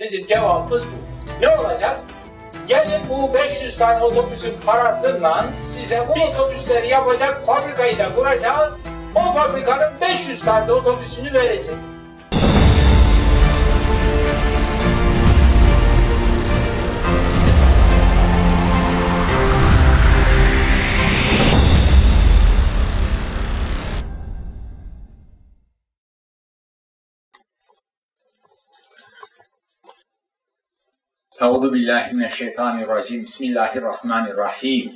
Bizim cevabımız bu. Ne olacak? Gelin bu 500 tane otobüsün parasından size bu otobüsleri yapacak fabrikayı da kuracağız. O fabrikanın 500 tane otobüsünü vereceğiz. Euzu billahi mineşşeytanirracim. Bismillahirrahmanirrahim.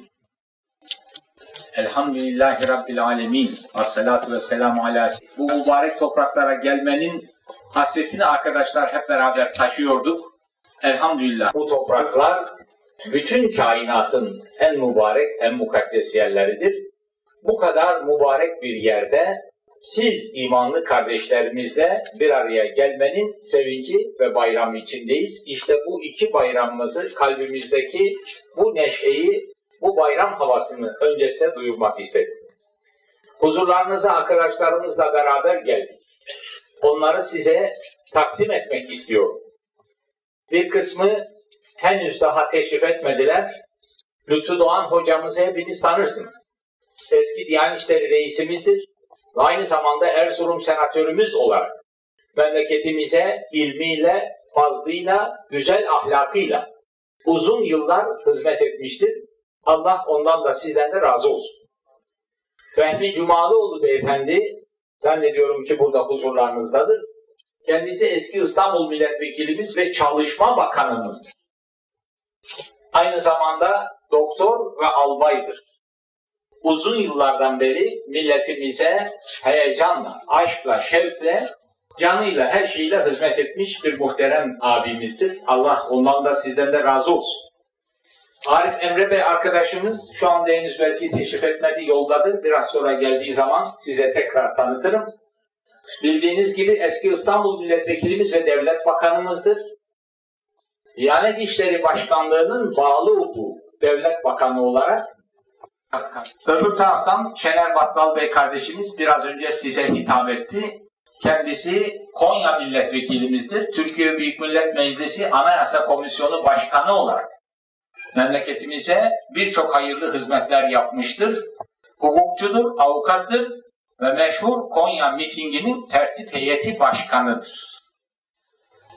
Elhamdülillahi Rabbil alemin. Esselatu ve selamu ala Bu mübarek topraklara gelmenin hasretini arkadaşlar hep beraber taşıyorduk. Elhamdülillah. Bu topraklar bütün kainatın en mübarek, en mukaddes yerleridir. Bu kadar mübarek bir yerde siz imanlı kardeşlerimizle bir araya gelmenin sevinci ve bayramı içindeyiz. İşte bu iki bayramımızı kalbimizdeki bu neşeyi, bu bayram havasını önce size duyurmak istedim. Huzurlarınıza arkadaşlarımızla beraber geldik. Onları size takdim etmek istiyorum. Bir kısmı henüz daha teşrif etmediler. Lütfü Doğan hocamızı hepiniz tanırsınız. Eski Diyanet İşleri reisimizdir ve aynı zamanda Erzurum senatörümüz olarak memleketimize ilmiyle, fazlıyla, güzel ahlakıyla uzun yıllar hizmet etmiştir. Allah ondan da sizden de razı olsun. Fehmi Cumalıoğlu beyefendi, zannediyorum ki burada huzurlarınızdadır. Kendisi eski İstanbul milletvekilimiz ve çalışma bakanımızdır. Aynı zamanda doktor ve albaydır uzun yıllardan beri milletimize heyecanla, aşkla, şevkle, canıyla, her şeyle hizmet etmiş bir muhterem abimizdir. Allah ondan da sizden de razı olsun. Arif Emre Bey arkadaşımız şu anda henüz belki teşrif etmedi yoldadır. Biraz sonra geldiği zaman size tekrar tanıtırım. Bildiğiniz gibi eski İstanbul Milletvekilimiz ve Devlet Bakanımızdır. Diyanet İşleri Başkanlığı'nın bağlı olduğu devlet bakanı olarak Öbür taraftan Şener Battal Bey kardeşimiz biraz önce size hitap etti. Kendisi Konya milletvekilimizdir. Türkiye Büyük Millet Meclisi Anayasa Komisyonu Başkanı olarak memleketimize birçok hayırlı hizmetler yapmıştır. Hukukçudur, avukattır ve meşhur Konya mitinginin tertip heyeti başkanıdır.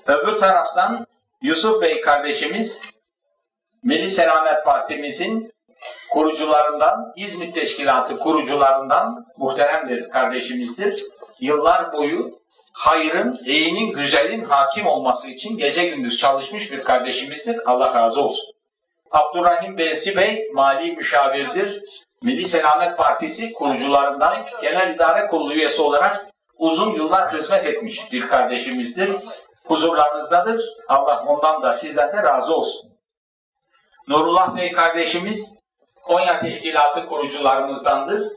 Öbür taraftan Yusuf Bey kardeşimiz Milli Selamet Partimizin kurucularından, İzmit Teşkilatı kurucularından muhterem bir kardeşimizdir. Yıllar boyu hayrın, iyinin, güzelin hakim olması için gece gündüz çalışmış bir kardeşimizdir. Allah razı olsun. Abdurrahim Beysi Bey mali müşavirdir. Milli Selamet Partisi kurucularından genel idare kurulu üyesi olarak uzun yıllar hizmet etmiş bir kardeşimizdir. Huzurlarınızdadır. Allah ondan da sizden de razı olsun. Nurullah Bey kardeşimiz Konya Teşkilatı kurucularımızdandır.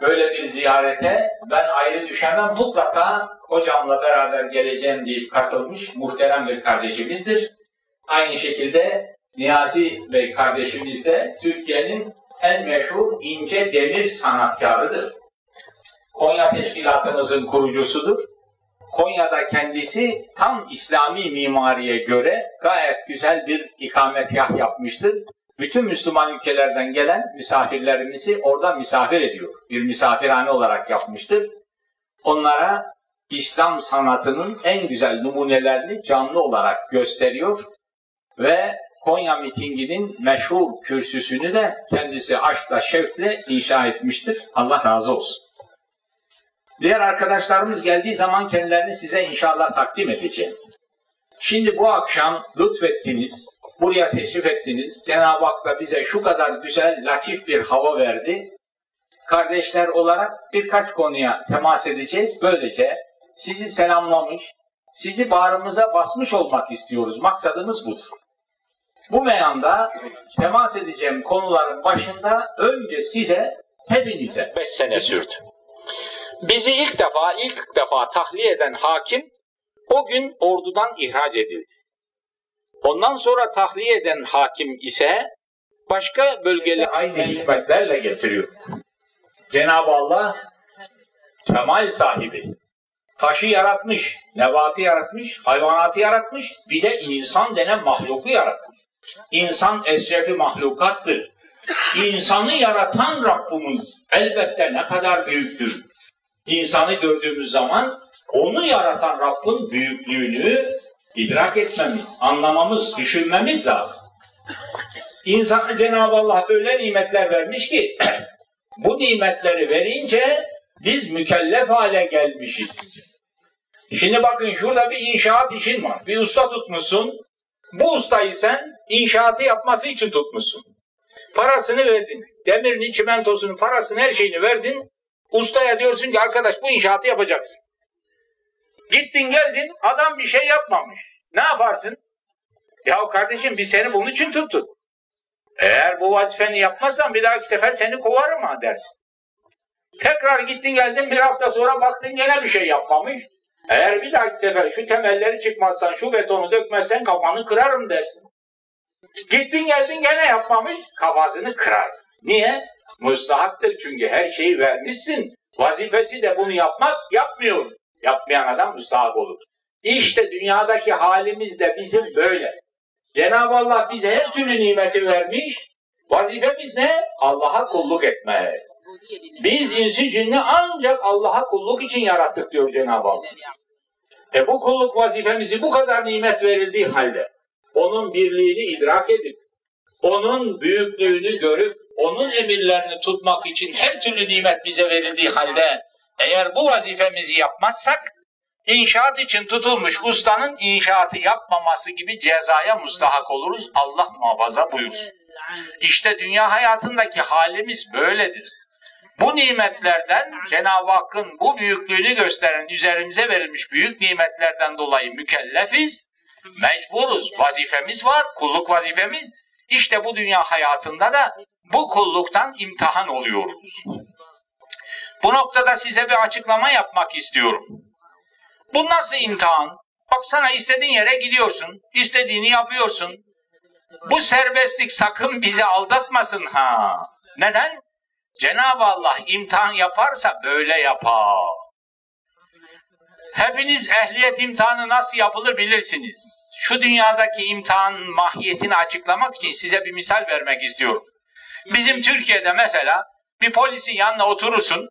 Böyle bir ziyarete ben ayrı düşemem mutlaka hocamla beraber geleceğim deyip katılmış muhterem bir kardeşimizdir. Aynı şekilde Niyazi Bey kardeşimiz de Türkiye'nin en meşhur ince demir sanatkarıdır. Konya Teşkilatımızın kurucusudur. Konya'da kendisi tam İslami mimariye göre gayet güzel bir ikametgah yapmıştır bütün Müslüman ülkelerden gelen misafirlerimizi orada misafir ediyor. Bir misafirhane olarak yapmıştır. Onlara İslam sanatının en güzel numunelerini canlı olarak gösteriyor ve Konya mitinginin meşhur kürsüsünü de kendisi aşkla şevkle inşa etmiştir. Allah razı olsun. Diğer arkadaşlarımız geldiği zaman kendilerini size inşallah takdim edeceğim. Şimdi bu akşam lütfettiniz, buraya teşrif ettiniz. Cenab-ı Hak da bize şu kadar güzel, latif bir hava verdi. Kardeşler olarak birkaç konuya temas edeceğiz. Böylece sizi selamlamış, sizi bağrımıza basmış olmak istiyoruz. Maksadımız budur. Bu meyanda temas edeceğim konuların başında önce size, hepinize 5 sene sürdü. Bizi ilk defa, ilk defa tahliye eden hakim o gün ordudan ihraç edildi. Ondan sonra tahliye eden hakim ise başka bölgeli aynı hikmetlerle getiriyor. Cenab-ı Allah kemal sahibi, taşı yaratmış, nebatı yaratmış, hayvanatı yaratmış, bir de insan denen mahluku yaratmış. İnsan esrefi mahlukattır. İnsanı yaratan Rabbimiz elbette ne kadar büyüktür. İnsanı gördüğümüz zaman onu yaratan Rabbin büyüklüğünü idrak etmemiz, anlamamız, düşünmemiz lazım. İnsana Cenab-ı Allah öyle nimetler vermiş ki bu nimetleri verince biz mükellef hale gelmişiz. Şimdi bakın şurada bir inşaat işin var. Bir usta tutmuşsun. Bu ustayı sen inşaatı yapması için tutmuşsun. Parasını verdin. Demirini, çimentosunu, parasını, her şeyini verdin. Ustaya diyorsun ki arkadaş bu inşaatı yapacaksın. Gittin geldin adam bir şey yapmamış. Ne yaparsın? Ya kardeşim biz seni bunun için tuttuk. Eğer bu vazifeni yapmazsan bir dahaki sefer seni kovarım ha dersin. Tekrar gittin geldin bir hafta sonra baktın gene bir şey yapmamış. Eğer bir dahaki sefer şu temelleri çıkmazsan, şu betonu dökmezsen kafanı kırarım dersin. Gittin geldin gene yapmamış, kafasını kırarsın. Niye? Müstahaktır çünkü her şeyi vermişsin. Vazifesi de bunu yapmak, yapmıyor. Yapmayan adam müstahak olur. İşte dünyadaki halimiz de bizim böyle. Cenab-ı Allah bize her türlü nimeti vermiş. Vazifemiz ne? Allah'a kulluk etmek. Biz insi cinni ancak Allah'a kulluk için yarattık diyor Cenab-ı Allah. E bu kulluk vazifemizi bu kadar nimet verildiği halde onun birliğini idrak edip onun büyüklüğünü görüp onun emirlerini tutmak için her türlü nimet bize verildiği halde eğer bu vazifemizi yapmazsak inşaat için tutulmuş ustanın inşaatı yapmaması gibi cezaya mustahak oluruz. Allah muhafaza buyursun. İşte dünya hayatındaki halimiz böyledir. Bu nimetlerden Cenab-ı Hakk'ın bu büyüklüğünü gösteren üzerimize verilmiş büyük nimetlerden dolayı mükellefiz, mecburuz, vazifemiz var, kulluk vazifemiz. İşte bu dünya hayatında da bu kulluktan imtihan oluyoruz. Bu noktada size bir açıklama yapmak istiyorum. Bu nasıl imtihan? Bak sana istediğin yere gidiyorsun, istediğini yapıyorsun. Bu serbestlik sakın bizi aldatmasın ha. Neden? Cenab-ı Allah imtihan yaparsa böyle yapar. Hepiniz ehliyet imtihanı nasıl yapılır bilirsiniz. Şu dünyadaki imtihan mahiyetini açıklamak için size bir misal vermek istiyorum. Bizim Türkiye'de mesela bir polisin yanına oturursun,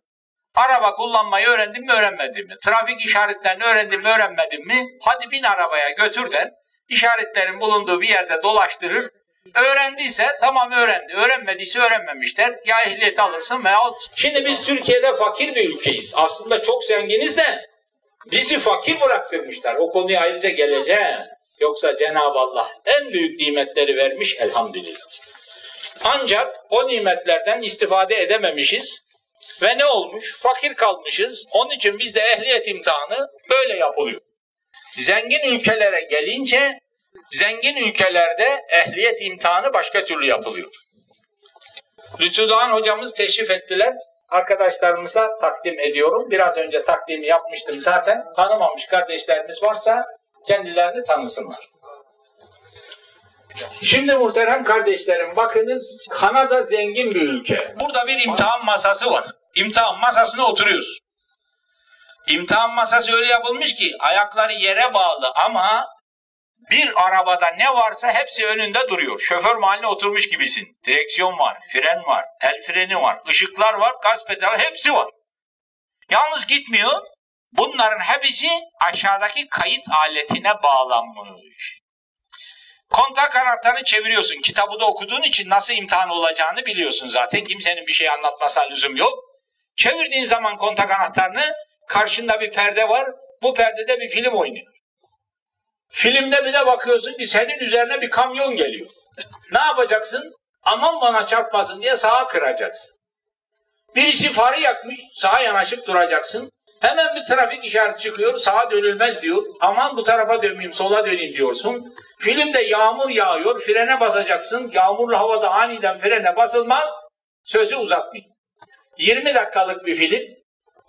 araba kullanmayı öğrendin mi öğrenmedin mi? Trafik işaretlerini öğrendin mi öğrenmedin mi? Hadi bin arabaya götür der, işaretlerin bulunduğu bir yerde dolaştırır, Öğrendiyse tamam öğrendi. Öğrenmediyse öğrenmemişler. Ya ehliyeti alırsın veyahut. Şimdi biz Türkiye'de fakir bir ülkeyiz. Aslında çok zenginiz de bizi fakir bıraktırmışlar. O konuya ayrıca geleceğim. Yoksa Cenab-ı Allah en büyük nimetleri vermiş elhamdülillah. Ancak o nimetlerden istifade edememişiz. Ve ne olmuş? Fakir kalmışız. Onun için bizde ehliyet imtihanı böyle yapılıyor. Zengin ülkelere gelince Zengin ülkelerde ehliyet imtihanı başka türlü yapılıyor. Lütfü Doğan hocamız teşrif ettiler. Arkadaşlarımıza takdim ediyorum. Biraz önce takdimi yapmıştım zaten. Tanımamış kardeşlerimiz varsa kendilerini tanısınlar. Şimdi muhterem kardeşlerim bakınız Kanada zengin bir ülke. Burada bir imtihan masası var. İmtihan masasına oturuyoruz. İmtihan masası öyle yapılmış ki ayakları yere bağlı ama bir arabada ne varsa hepsi önünde duruyor. Şoför mahalline oturmuş gibisin. Direksiyon var, fren var, el freni var, ışıklar var, gaz pedalı hepsi var. Yalnız gitmiyor. Bunların hepsi aşağıdaki kayıt aletine bağlanmış. Kontak anahtarını çeviriyorsun. Kitabı da okuduğun için nasıl imtihan olacağını biliyorsun zaten. Kimsenin bir şey anlatmasına lüzum yok. Çevirdiğin zaman kontak anahtarını karşında bir perde var. Bu perdede bir film oynuyor. Filmde bile bakıyorsun ki senin üzerine bir kamyon geliyor. Ne yapacaksın? Aman bana çarpmasın diye sağa kıracaksın. Birisi farı yakmış, sağa yanaşıp duracaksın. Hemen bir trafik işareti çıkıyor, sağa dönülmez diyor. Aman bu tarafa dönmeyeyim, sola döneyim diyorsun. Filmde yağmur yağıyor, frene basacaksın. Yağmurlu havada aniden frene basılmaz. Sözü uzatmayayım. 20 dakikalık bir film.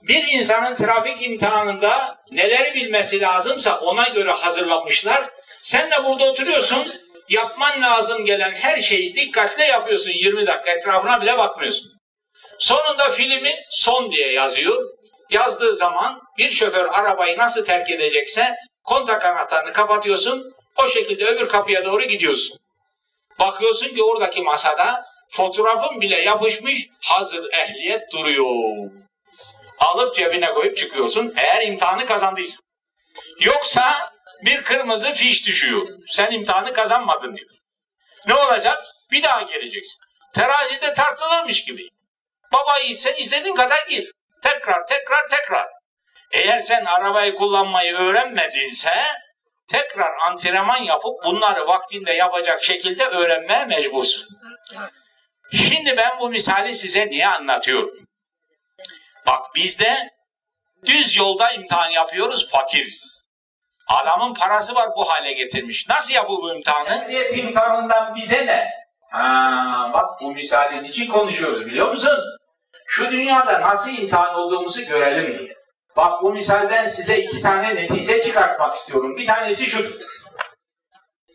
Bir insanın trafik imtihanında neleri bilmesi lazımsa ona göre hazırlamışlar. Sen de burada oturuyorsun, yapman lazım gelen her şeyi dikkatle yapıyorsun 20 dakika etrafına bile bakmıyorsun. Sonunda filmi son diye yazıyor. Yazdığı zaman bir şoför arabayı nasıl terk edecekse kontak anahtarını kapatıyorsun, o şekilde öbür kapıya doğru gidiyorsun. Bakıyorsun ki oradaki masada fotoğrafın bile yapışmış hazır ehliyet duruyor. Alıp cebine koyup çıkıyorsun eğer imtihanı kazandıysan. Yoksa bir kırmızı fiş düşüyor. Sen imtihanı kazanmadın diyor. Ne olacak? Bir daha geleceksin. Terazide tartılırmış gibi. Baba sen istediğin kadar gir. Tekrar, tekrar, tekrar. Eğer sen arabayı kullanmayı öğrenmedinse tekrar antrenman yapıp bunları vaktinde yapacak şekilde öğrenmeye mecbursun. Şimdi ben bu misali size niye anlatıyorum? Bak bizde düz yolda imtihan yapıyoruz fakiriz. Adamın parası var bu hale getirmiş. Nasıl yapıyor bu imtihanı? Ehliyet imtihanından bize ne? Ha, bak bu misalin için konuşuyoruz biliyor musun? Şu dünyada nasıl imtihan olduğumuzu görelim diye. Bak bu misalden size iki tane netice çıkartmak istiyorum. Bir tanesi şudur.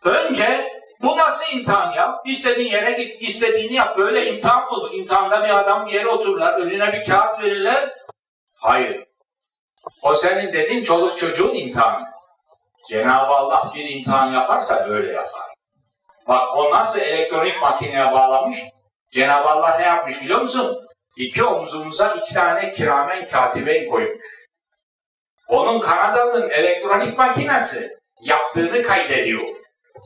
Önce bu nasıl imtihan ya? İstediğin yere git, istediğini yap. Böyle imtihan mı olur? İmtihanda bir adam bir yere otururlar, önüne bir kağıt verirler. Hayır. O senin dediğin çoluk çocuğun imtihanı. Cenab-ı Allah bir imtihan yaparsa öyle yapar. Bak o nasıl elektronik makineye bağlamış? Cenab-ı Allah ne yapmış biliyor musun? İki omzumuza iki tane kiramen katibeyn koymuş. Onun Kanadalı'nın elektronik makinesi yaptığını kaydediyor.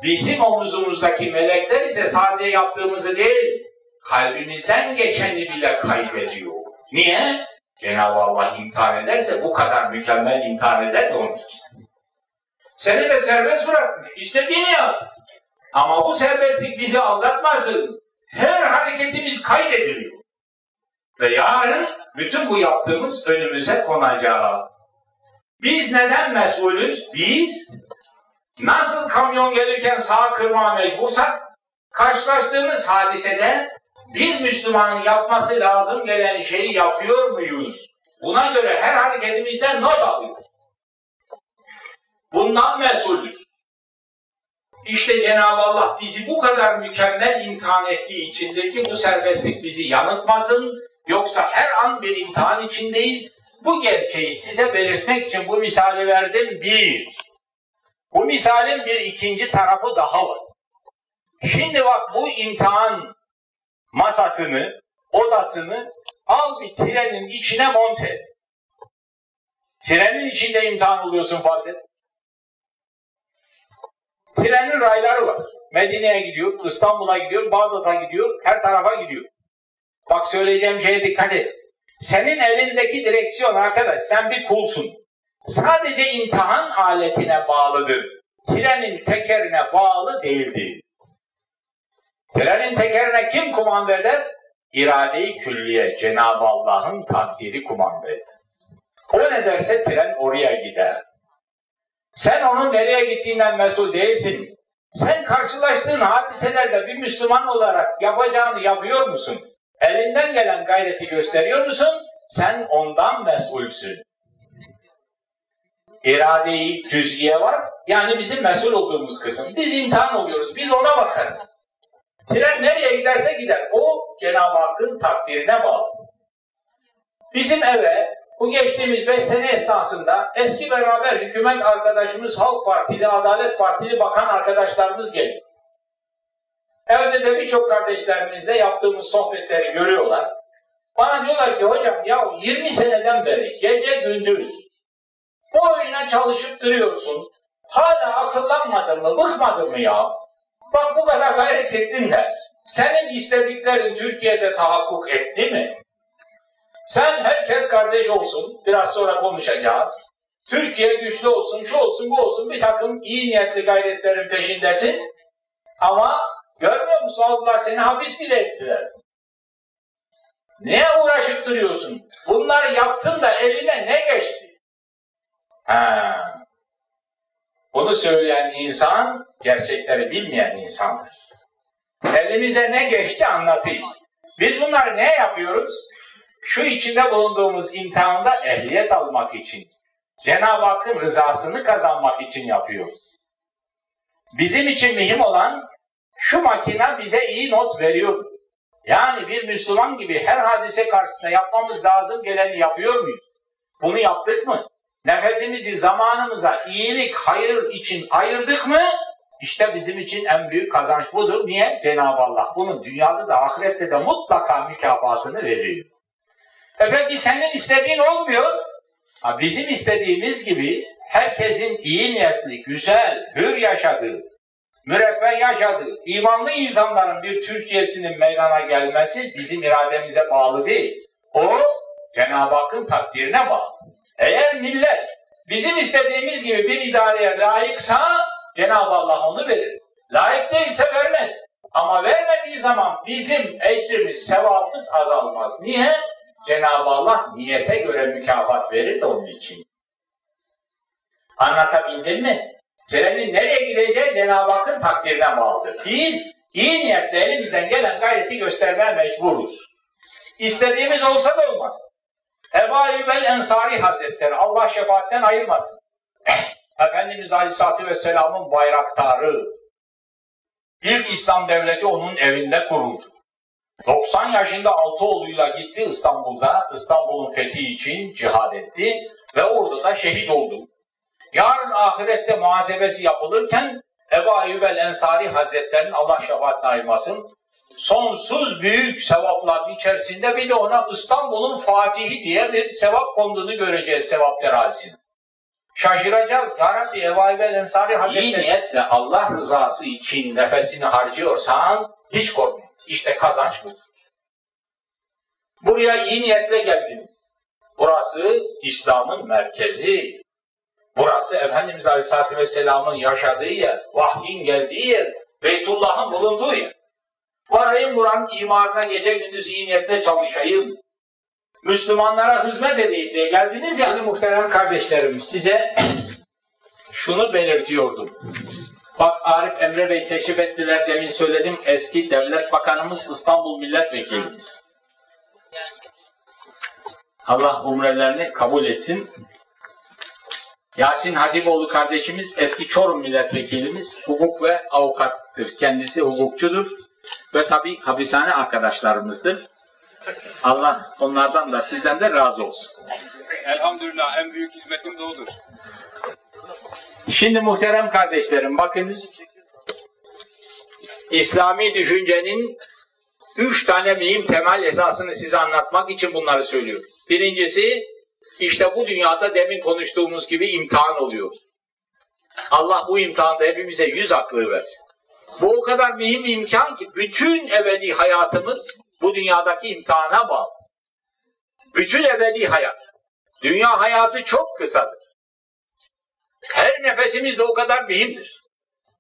Bizim omuzumuzdaki melekler ise sadece yaptığımızı değil, kalbimizden geçeni bile kaydediyor. Niye? Cenab-ı Allah imtihan ederse bu kadar mükemmel imtihan eder de onun için. Seni de serbest bırakmış. İstediğini yap. Ama bu serbestlik bizi aldatmasın. Her hareketimiz kaydediliyor. Ve yarın bütün bu yaptığımız önümüze konacak. Biz neden mesulüz? Biz nasıl kamyon gelirken sağ kırmaya mecbursak karşılaştığımız hadisede bir Müslümanın yapması lazım gelen şeyi yapıyor muyuz? Buna göre her hareketimizden not alıyoruz. Bundan mesuldür. İşte Cenab-ı Allah bizi bu kadar mükemmel imtihan ettiği içindeki bu serbestlik bizi yanıltmasın. Yoksa her an bir imtihan içindeyiz. Bu gerçeği size belirtmek için bu misali verdim. Bir, bu misalin bir ikinci tarafı daha var. Şimdi bak bu imtihan masasını, odasını al bir trenin içine monte et. Trenin içinde imtihan oluyorsun farz et. Trenin rayları var. Medine'ye gidiyor, İstanbul'a gidiyor, Bağdat'a gidiyor, her tarafa gidiyor. Bak söyleyeceğim şeye dikkat et. Senin elindeki direksiyon arkadaş, sen bir kulsun. Sadece imtihan aletine bağlıdır. Trenin tekerine bağlı değildir. Trenin tekerine kim kumanda eder? İrade-i külliye, Cenab-ı Allah'ın takdiri kumanda. O ne derse tren oraya gider. Sen onun nereye gittiğinden mesul değilsin. Sen karşılaştığın hadiselerde bir Müslüman olarak yapacağını yapıyor musun? Elinden gelen gayreti gösteriyor musun? Sen ondan mesulsün. İrade-i cüz'iye var. Yani bizim mesul olduğumuz kısım. Biz imtihan oluyoruz. Biz ona bakarız. Tren nereye giderse gider. O Cenab-ı Hakk'ın takdirine bağlı. Bizim eve bu geçtiğimiz beş sene esnasında eski beraber hükümet arkadaşımız, Halk Partili, Adalet Partili bakan arkadaşlarımız geliyor. Evde de birçok kardeşlerimizle yaptığımız sohbetleri görüyorlar. Bana diyorlar ki hocam ya 20 seneden beri gece gündüz bu oyuna çalışıp duruyorsun. Hala akıllanmadın mı, bıkmadın mı ya? Bak bu kadar gayret ettin de senin istediklerin Türkiye'de tahakkuk etti mi? Sen herkes kardeş olsun, biraz sonra konuşacağız. Türkiye güçlü olsun, şu olsun, bu olsun bir takım iyi niyetli gayretlerin peşindesin. Ama görmüyor musun Allah seni hapis bile ettiler. Neye uğraşıp duruyorsun? Bunları yaptın da eline ne geçti? Ha. Bunu söyleyen insan gerçekleri bilmeyen insandır. Elimize ne geçti anlatayım. Biz bunları ne yapıyoruz? Şu içinde bulunduğumuz imtihanda ehliyet almak için, Cenab-ı Hakk'ın rızasını kazanmak için yapıyoruz. Bizim için mühim olan şu makine bize iyi not veriyor. Yani bir Müslüman gibi her hadise karşısında yapmamız lazım geleni yapıyor muyuz? Bunu yaptık mı? Nefesimizi zamanımıza iyilik, hayır için ayırdık mı? İşte bizim için en büyük kazanç budur. Niye? Cenab-ı Allah bunun dünyada da ahirette de mutlaka mükafatını veriyor. E peki senin istediğin olmuyor. Bizim istediğimiz gibi herkesin iyi niyetli, güzel, hür yaşadığı, müreffeh yaşadığı, imanlı insanların bir Türkiye'sinin meydana gelmesi bizim irademize bağlı değil. O Cenab-ı Hakk'ın takdirine bağlı. Eğer millet bizim istediğimiz gibi bir idareye layıksa Cenab-ı Allah onu verir. Layık değilse vermez. Ama vermediği zaman bizim ecrimiz, sevabımız azalmaz. Niye? Cenab-ı Allah niyete göre mükafat verir de onun için. Anlatabildim mi? Senin nereye gideceği Cenab-ı Hakk'ın takdirine bağlıdır. Biz iyi niyetle elimizden gelen gayreti göstermeye mecburuz. İstediğimiz olsa da olmaz. Ebu Eyyub Ensari Hazretleri Allah şefaatten ayırmasın. Efendimiz Aleyhisselatü Vesselam'ın bayraktarı. İlk İslam devleti onun evinde kuruldu. 90 yaşında altı oğluyla gitti İstanbul'da. İstanbul'un fethi için cihad etti ve orada da şehit oldu. Yarın ahirette muhasebesi yapılırken Ebu Eyyub Ensari Hazretleri'nin Allah şefaatine ayırmasın sonsuz büyük sevapların içerisinde bir de ona İstanbul'un Fatihi diye bir sevap konduğunu göreceğiz sevap terazisinde. Şaşıracağız. Ya Rabbi Ebu Eyyub Ensari Hazretleri iyi niyetle Allah rızası için nefesini harcıyorsan hiç korkma. İşte kazanç budur. Buraya iyi niyetle geldiniz. Burası İslam'ın merkezi. Burası Efendimiz Aleyhisselatü Vesselam'ın yaşadığı yer, vahyin geldiği yer, Beytullah'ın bulunduğu yer. Varayım buranın imarına gece gündüz iyi niyetle çalışayım. Müslümanlara hizmet edeyim diye geldiniz ya. Yani muhterem kardeşlerim size şunu belirtiyordum. Bak Arif Emre Bey teşrif ettiler demin söyledim eski devlet bakanımız İstanbul milletvekilimiz. Allah umrelerini kabul etsin. Yasin Hatipoğlu kardeşimiz eski Çorum milletvekilimiz, hukuk ve avukattır. Kendisi hukukçudur ve tabi hapishane arkadaşlarımızdır. Allah onlardan da sizden de razı olsun. Elhamdülillah en büyük hizmetim de odur. Şimdi muhterem kardeşlerim bakınız İslami düşüncenin üç tane mühim temel esasını size anlatmak için bunları söylüyorum. Birincisi işte bu dünyada demin konuştuğumuz gibi imtihan oluyor. Allah bu imtihanda hepimize yüz aklı versin. Bu o kadar mühim bir imkan ki bütün ebedi hayatımız bu dünyadaki imtihana bağlı. Bütün ebedi hayat. Dünya hayatı çok kısadır. Her nefesimiz de o kadar mühimdir.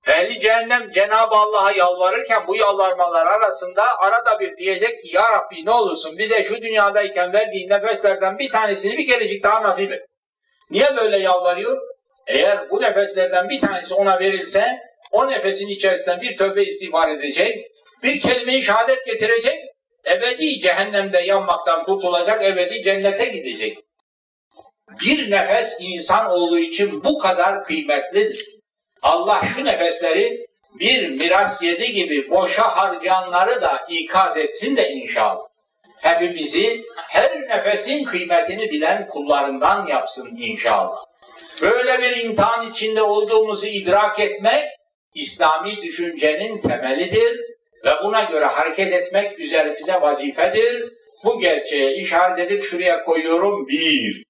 Ehli cehennem Cenab-ı Allah'a yalvarırken bu yalvarmalar arasında arada bir diyecek ki Ya Rabbi ne olursun bize şu dünyadayken verdiğin nefeslerden bir tanesini bir kerecik daha nasip et. Niye böyle yalvarıyor? Eğer bu nefeslerden bir tanesi ona verilse o nefesin içerisinden bir tövbe istiğfar edecek, bir kelime-i şehadet getirecek, ebedi cehennemde yanmaktan kurtulacak, ebedi cennete gidecek. Bir nefes insan olduğu için bu kadar kıymetlidir. Allah şu nefesleri bir miras yedi gibi boşa harcayanları da ikaz etsin de inşallah. Hepimizi her nefesin kıymetini bilen kullarından yapsın inşallah. Böyle bir imtihan içinde olduğumuzu idrak etmek İslami düşüncenin temelidir ve buna göre hareket etmek üzerimize vazifedir. Bu gerçeğe işaret edip şuraya koyuyorum bir.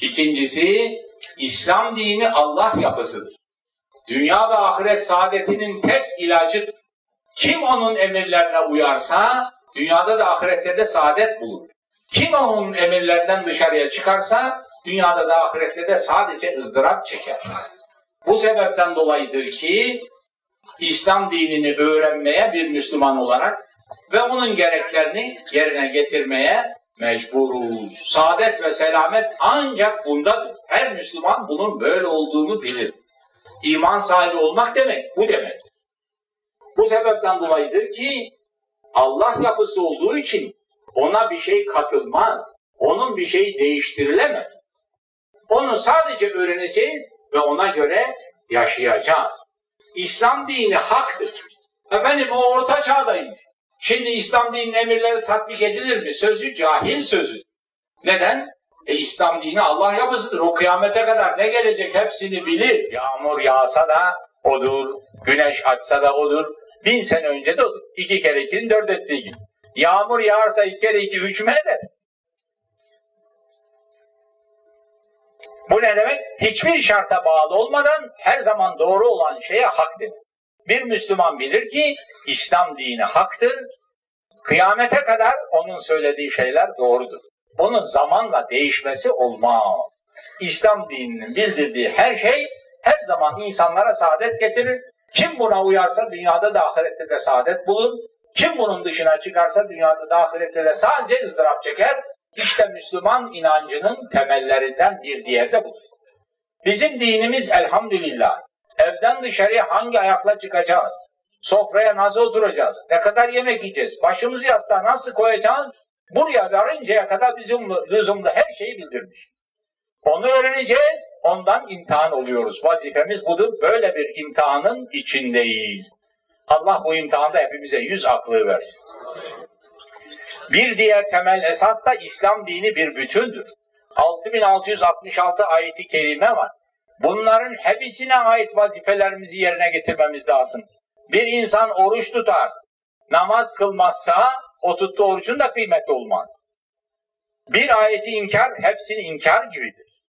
İkincisi İslam dini Allah yapısıdır. Dünya ve ahiret saadetinin tek ilacı kim onun emirlerine uyarsa dünyada da ahirette de saadet bulur. Kim onun emirlerden dışarıya çıkarsa dünyada da ahirette de sadece ızdırap çeker. Bu sebepten dolayıdır ki İslam dinini öğrenmeye bir Müslüman olarak ve onun gereklerini yerine getirmeye mecburuz. Saadet ve selamet ancak bundadır. Her Müslüman bunun böyle olduğunu bilir. İman sahibi olmak demek bu demek. Bu sebepten dolayıdır ki Allah yapısı olduğu için ona bir şey katılmaz. Onun bir şey değiştirilemez. Onu sadece öğreneceğiz ve ona göre yaşayacağız. İslam dini haktır. Efendim o orta çağdaymış. Şimdi İslam dininin emirleri tatbik edilir mi? Sözü cahil sözü. Neden? E İslam dini Allah yapısıdır. O kıyamete kadar ne gelecek hepsini bilir. Yağmur yağsa da odur, güneş açsa da odur. Bin sene önce de odur. İki kere ikinin dört ettiği gibi. Yağmur yağarsa iki kere iki üç mü eder? Bu ne demek? Hiçbir şarta bağlı olmadan her zaman doğru olan şeye hak denir. Bir Müslüman bilir ki İslam dini haktır. Kıyamete kadar onun söylediği şeyler doğrudur. Onun zamanla değişmesi olmaz. İslam dininin bildirdiği her şey her zaman insanlara saadet getirir. Kim buna uyarsa dünyada da ahirette de saadet bulur. Kim bunun dışına çıkarsa dünyada da ahirette de sadece ızdırap çeker. İşte Müslüman inancının temellerinden bir diğeri de budur. Bizim dinimiz elhamdülillah evden dışarıya hangi ayakla çıkacağız? Sofraya nasıl oturacağız? Ne kadar yemek yiyeceğiz? Başımızı yastığa nasıl koyacağız? Buraya varıncaya kadar bizim lüzumlu her şeyi bildirmiş. Onu öğreneceğiz, ondan imtihan oluyoruz. Vazifemiz budur. Böyle bir imtihanın içindeyiz. Allah bu imtihanda hepimize yüz aklı versin. Bir diğer temel esas da İslam dini bir bütündür. 6666 ayeti kerime var. Bunların hepsine ait vazifelerimizi yerine getirmemiz lazım. Bir insan oruç tutar, namaz kılmazsa o tuttuğu orucun da kıymetli olmaz. Bir ayeti inkar hepsini inkar gibidir.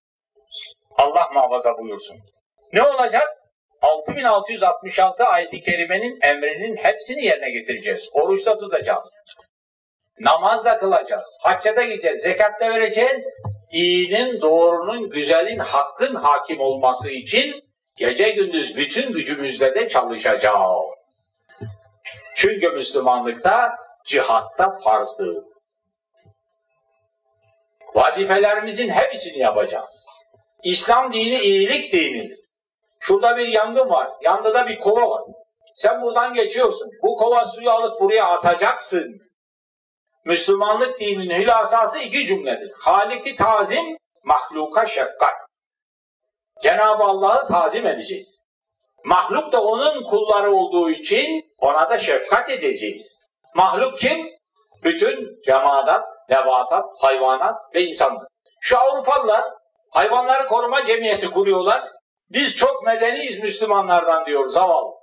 Allah muhafaza buyursun. Ne olacak? 6666 ayeti kerimenin emrinin hepsini yerine getireceğiz. Oruçta tutacağız. Namaz da kılacağız. Hacca da gideceğiz. Zekat da vereceğiz. İyinin, doğrunun, güzelin, hakkın hakim olması için gece gündüz bütün gücümüzle de çalışacağız. Çünkü Müslümanlıkta cihatta farzdır. Vazifelerimizin hepsini yapacağız. İslam dini iyilik dinidir. Şurada bir yangın var. Yanında da bir kova var. Sen buradan geçiyorsun. Bu kova suyu alıp buraya atacaksın. Müslümanlık dininin hülasası iki cümledir. Halik'i tazim, mahluka şefkat. Cenab-ı Allah'ı tazim edeceğiz. Mahluk da onun kulları olduğu için ona da şefkat edeceğiz. Mahluk kim? Bütün cemaat, nebatat, hayvanat ve insanlar. Şu Avrupalılar hayvanları koruma cemiyeti kuruyorlar. Biz çok medeniyiz Müslümanlardan diyoruz zavallı.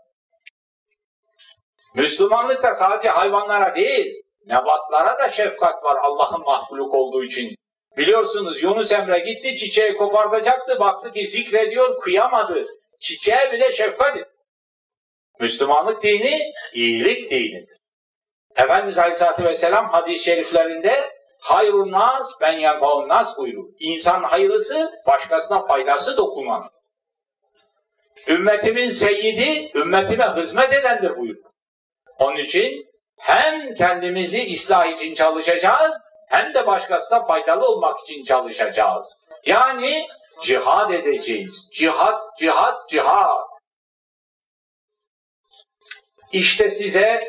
Müslümanlık da sadece hayvanlara değil, nebatlara da şefkat var Allah'ın mahluk olduğu için. Biliyorsunuz Yunus Emre gitti çiçeği kopartacaktı, baktı ki zikrediyor, kıyamadı. Çiçeğe bile şefkat etti. Müslümanlık dini, iyilik dinidir. Efendimiz Aleyhisselatü Vesselam hadis-i şeriflerinde hayrun nas ben yenfaun nas buyurur. İnsan hayırlısı başkasına faydası dokunan. Ümmetimin seyyidi ümmetime hizmet edendir buyurur. Onun için hem kendimizi ıslah için çalışacağız hem de başkasına faydalı olmak için çalışacağız. Yani cihad edeceğiz. Cihad, cihad, cihad. İşte size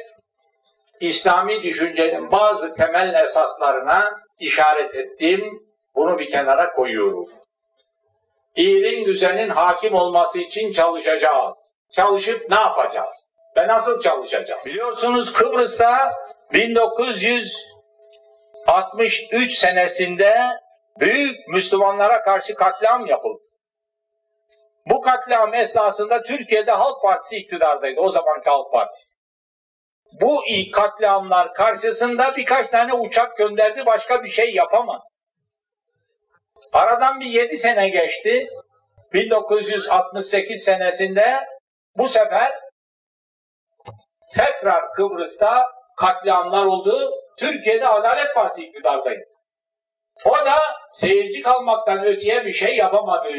İslami düşüncenin bazı temel esaslarına işaret ettim. Bunu bir kenara koyuyorum. İyiliğin güzelin hakim olması için çalışacağız. Çalışıp ne yapacağız? Ve nasıl çalışacağız? Biliyorsunuz Kıbrıs'ta 1963 senesinde büyük Müslümanlara karşı katliam yapıldı. Bu katliam esnasında Türkiye'de Halk Partisi iktidardaydı. O zamanki Halk Partisi. Bu katliamlar karşısında birkaç tane uçak gönderdi başka bir şey yapamadı. Aradan bir yedi sene geçti. 1968 senesinde bu sefer tekrar Kıbrıs'ta katliamlar oldu. Türkiye'de Adalet Partisi iktidardaydı. O da seyirci kalmaktan öteye bir şey yapamadı.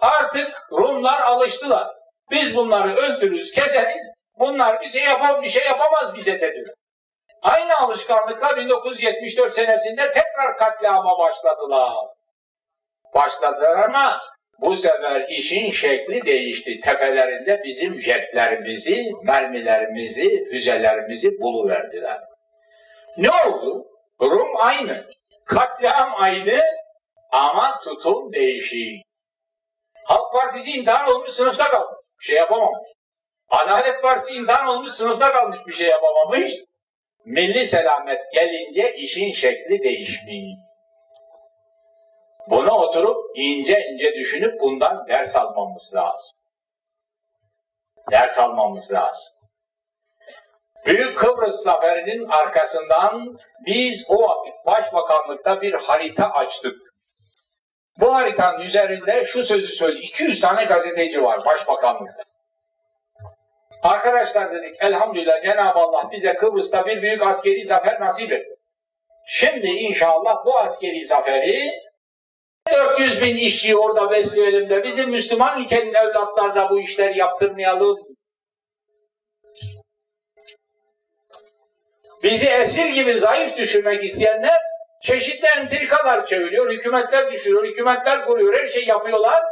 Artık Rumlar alıştılar. Biz bunları öldürürüz, keseriz. Bunlar bir şey yapam, bir şey yapamaz bize dediler. Aynı alışkanlıkla 1974 senesinde tekrar katliama başladılar. Başladılar ama bu sefer işin şekli değişti. Tepelerinde bizim jetlerimizi, mermilerimizi, füzelerimizi buluverdiler. Ne oldu? Rum aynı. Katliam aynı ama tutum değişik. Halk Partisi imtihan olmuş sınıfta. Bir şey yapamamış. Adalet Partisi imtihan olmuş sınıfta kalmış bir şey yapamamış. Milli selamet gelince işin şekli değişmiş. Bunu oturup ince ince düşünüp bundan ders almamız lazım. Ders almamız lazım. Büyük Kıbrıs Zaferi'nin arkasından biz o vakit Başbakanlıkta bir harita açtık. Bu haritanın üzerinde şu sözü söyledi. 200 tane gazeteci var Başbakanlıkta. Arkadaşlar dedik elhamdülillah Cenab-ı Allah bize Kıbrıs'ta bir büyük askeri zafer nasip etti. Şimdi inşallah bu askeri zaferi 400 bin işçiyi orada besleyelim de bizim Müslüman ülkenin evlatlarına bu işleri yaptırmayalım. Bizi esir gibi zayıf düşürmek isteyenler çeşitli entrikalar çeviriyor, hükümetler düşürüyor, hükümetler kuruyor, her şey yapıyorlar.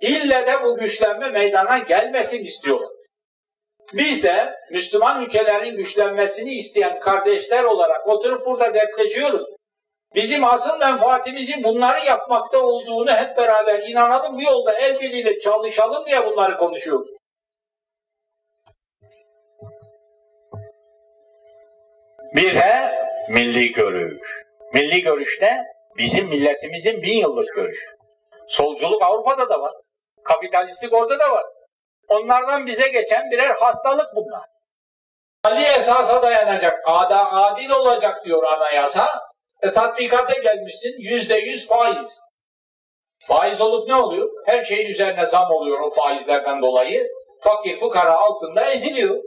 İlle de bu güçlenme meydana gelmesin istiyorlar. Biz de Müslüman ülkelerin güçlenmesini isteyen kardeşler olarak oturup burada dertleşiyoruz. Bizim asıl menfaatimizin bunları yapmakta olduğunu hep beraber inanalım bu yolda el birliğiyle çalışalım diye bunları konuşuyoruz. Bir de milli görüş. Milli görüş ne? Bizim milletimizin bin yıllık görüşü. Solculuk Avrupa'da da var. Kapitalistlik orada da var. Onlardan bize geçen birer hastalık bunlar. Ali esasa dayanacak, ada adil olacak diyor anayasa. E, tatbikata gelmişsin yüzde yüz faiz. Faiz olup ne oluyor? Her şeyin üzerine zam oluyor o faizlerden dolayı. Fakir fukara altında eziliyor.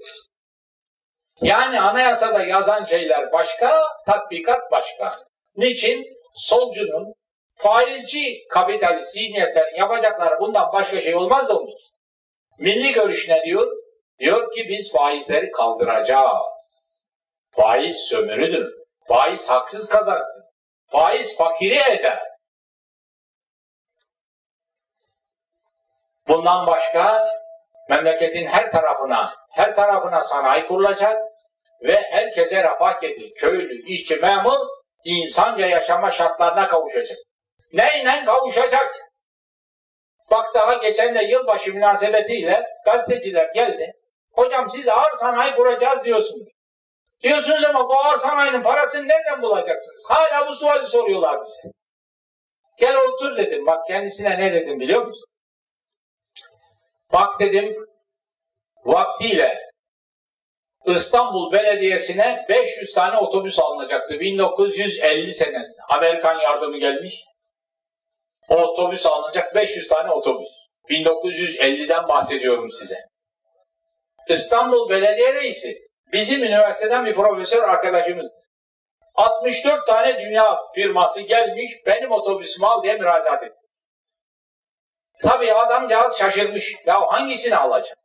Yani anayasada yazan şeyler başka, tatbikat başka. Niçin? Solcunun, faizci kapitalist zihniyetlerin yapacakları bundan başka şey olmaz da olur. Milli görüş ne diyor? Diyor ki biz faizleri kaldıracağız. Faiz sömürüdür. Faiz haksız kazançtır. Faiz fakiri ezer. Bundan başka memleketin her tarafına, her tarafına sanayi kurulacak ve herkese refah getirir. Köylü, işçi, memur insanca yaşama şartlarına kavuşacak. Neyle kavuşacak? Bak daha geçen de yılbaşı münasebetiyle gazeteciler geldi. Hocam siz ağır sanayi kuracağız diyorsunuz. Diyorsunuz ama bu ağır sanayinin parasını nereden bulacaksınız? Hala bu suali soruyorlar bize. Gel otur dedim. Bak kendisine ne dedim biliyor musun? Bak dedim vaktiyle İstanbul Belediyesi'ne 500 tane otobüs alınacaktı 1950 senesinde. Amerikan yardımı gelmiş. O otobüs alınacak 500 tane otobüs. 1950'den bahsediyorum size. İstanbul Belediye Reisi bizim üniversiteden bir profesör arkadaşımızdı. 64 tane dünya firması gelmiş benim otobüsümü al diye müracaat etti. Tabii adamcağız şaşırmış. Ya hangisini alacak?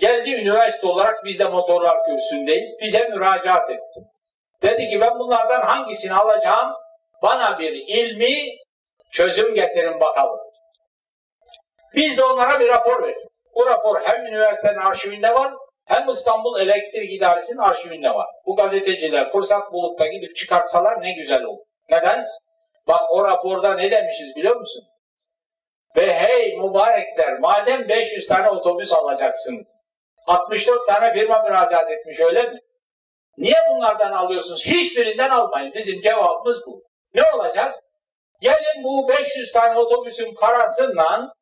Geldi üniversite olarak biz de motorlar kürsündeyiz. Bize müracaat etti. Dedi ki ben bunlardan hangisini alacağım? Bana bir ilmi çözüm getirin bakalım. Biz de onlara bir rapor verdik. Bu rapor hem üniversitenin arşivinde var hem İstanbul Elektrik İdaresi'nin arşivinde var. Bu gazeteciler fırsat bulup da gidip çıkartsalar ne güzel olur. Neden? Bak o raporda ne demişiz biliyor musun? Ve hey mübarekler madem 500 tane otobüs alacaksınız 64 tane firma müracaat etmiş öyle mi? Niye bunlardan alıyorsunuz? Hiçbirinden almayın. Bizim cevabımız bu. Ne olacak? Gelin bu 500 tane otobüsün parasından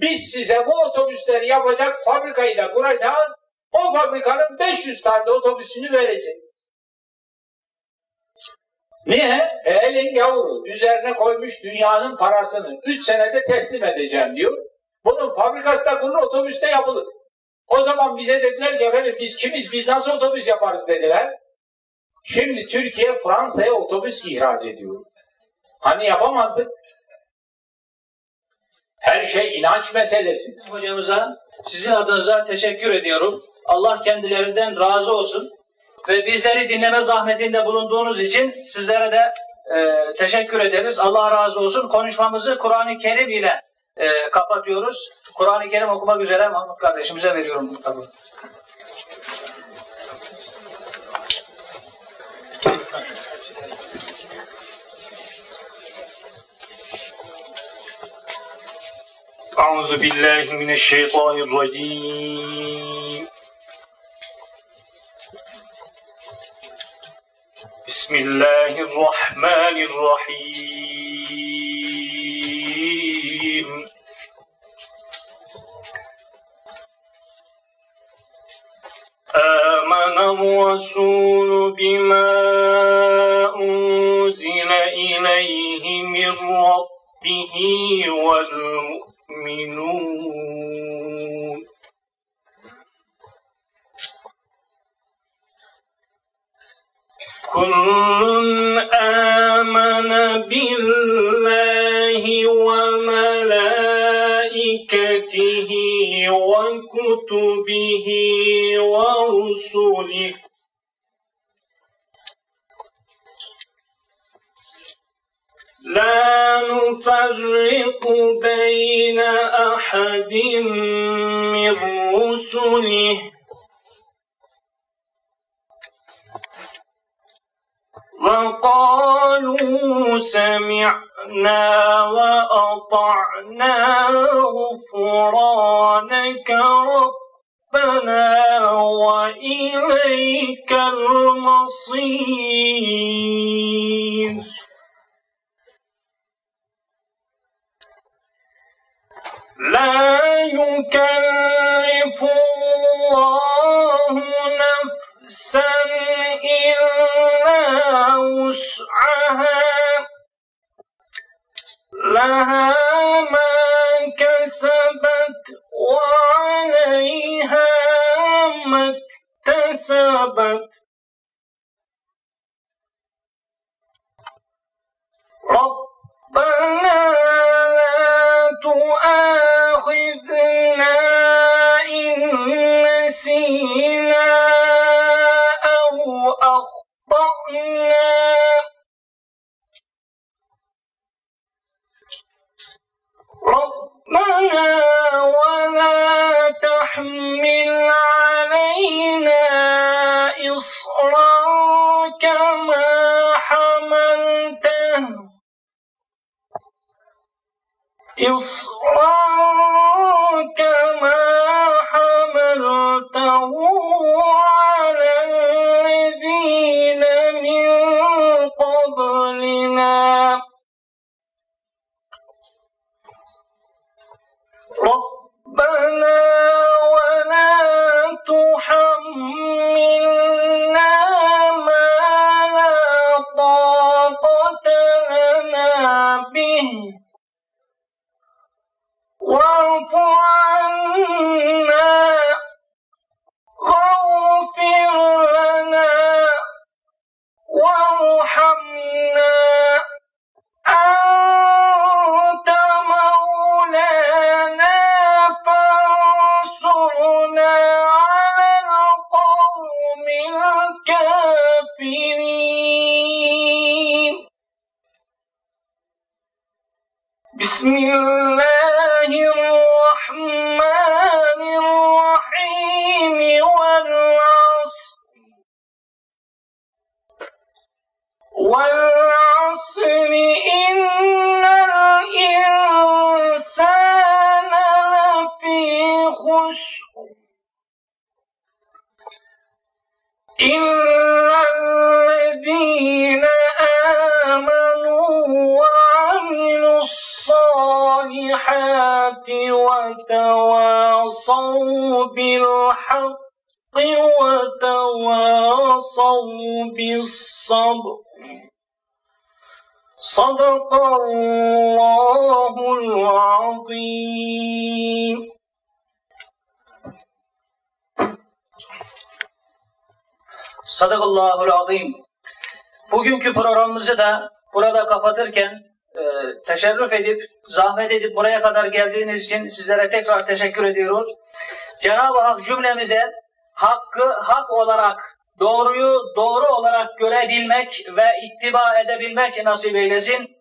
biz size bu otobüsleri yapacak fabrikayı da kuracağız. O fabrikanın 500 tane otobüsünü verecek. Niye? E, elin yavru üzerine koymuş dünyanın parasını 3 senede teslim edeceğim diyor. Bunun fabrikası da bunun otobüste yapılır. O zaman bize dediler ki efendim biz kimiz biz nasıl otobüs yaparız dediler. Şimdi Türkiye Fransa'ya otobüs ihraç ediyor. Hani yapamazdık. Her şey inanç meselesi. Hocamıza sizin adınıza teşekkür ediyorum. Allah kendilerinden razı olsun. Ve bizleri dinleme zahmetinde bulunduğunuz için sizlere de e, teşekkür ederiz. Allah razı olsun. Konuşmamızı Kur'an-ı Kerim ile e, kapatıyoruz. Kur'an-ı Kerim okumak üzere Mahmut kardeşimize veriyorum bu kitabı. أعوذ بالله من الشيطان الرجيم. بسم الله الرحمن الرحيم. آمن الرسول بما أنزل إليه من ربه والمؤمنين والمؤمنون كل آمن بالله وملائكته وكتبه ورسله. لا نفرق بين أحد من رسله. وقالوا سمعنا وأطعنا غفرانك ربنا وإليك المصير. لا يكلف الله نفسا إلا وسعها. لها ما كسبت وعليها ما اكتسبت. تحمل علينا إصرا كما حملته. إصرا كما حملته خسر إلا الذين آمنوا وعملوا الصالحات وتواصوا بالحق وتواصوا بالصبر. صدق الله العظيم. Sadakallahul azim. Bugünkü programımızı da burada kapatırken e, teşerrüf edip, zahmet edip buraya kadar geldiğiniz için sizlere tekrar teşekkür ediyoruz. Cenab-ı Hak cümlemize hakkı hak olarak, doğruyu doğru olarak görebilmek ve ittiba edebilmek nasip eylesin.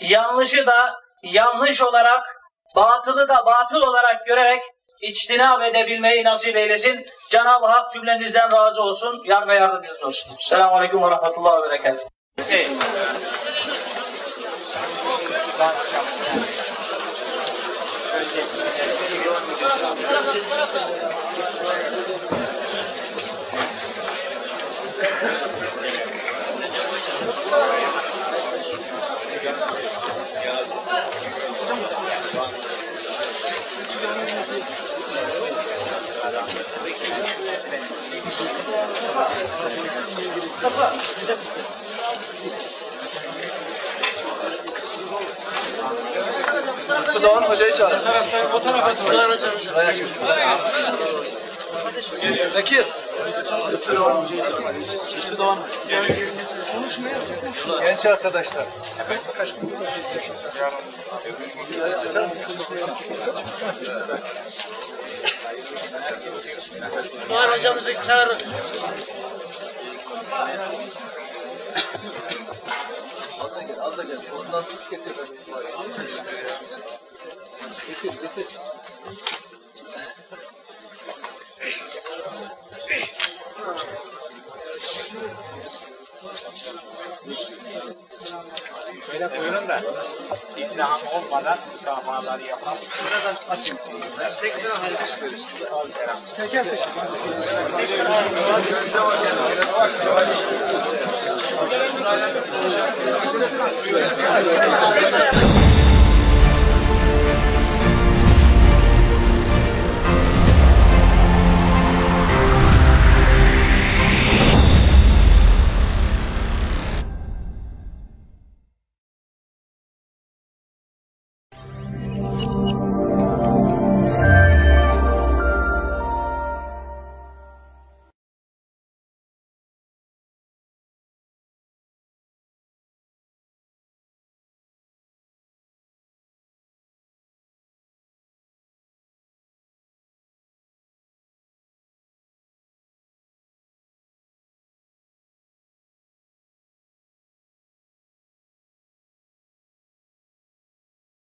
Yanlışı da yanlış olarak, batılı da batıl olarak görerek içtinab edebilmeyi nasip eylesin. Cenab-ı Hak cümlenizden razı olsun. Yar ve yardımcınız olsun. Selamun Aleyküm ve Rahmetullahi ve Berekatuhu. Bekir. Genç arkadaşlar. Doğan hocamızı çağırın. Al da gel, al da gel. Ondan tut getir. Getir, getir. Böyle buyurun da izdiham olmadan müsamahaları yapalım. Buradan açın. Teker teker. Teker.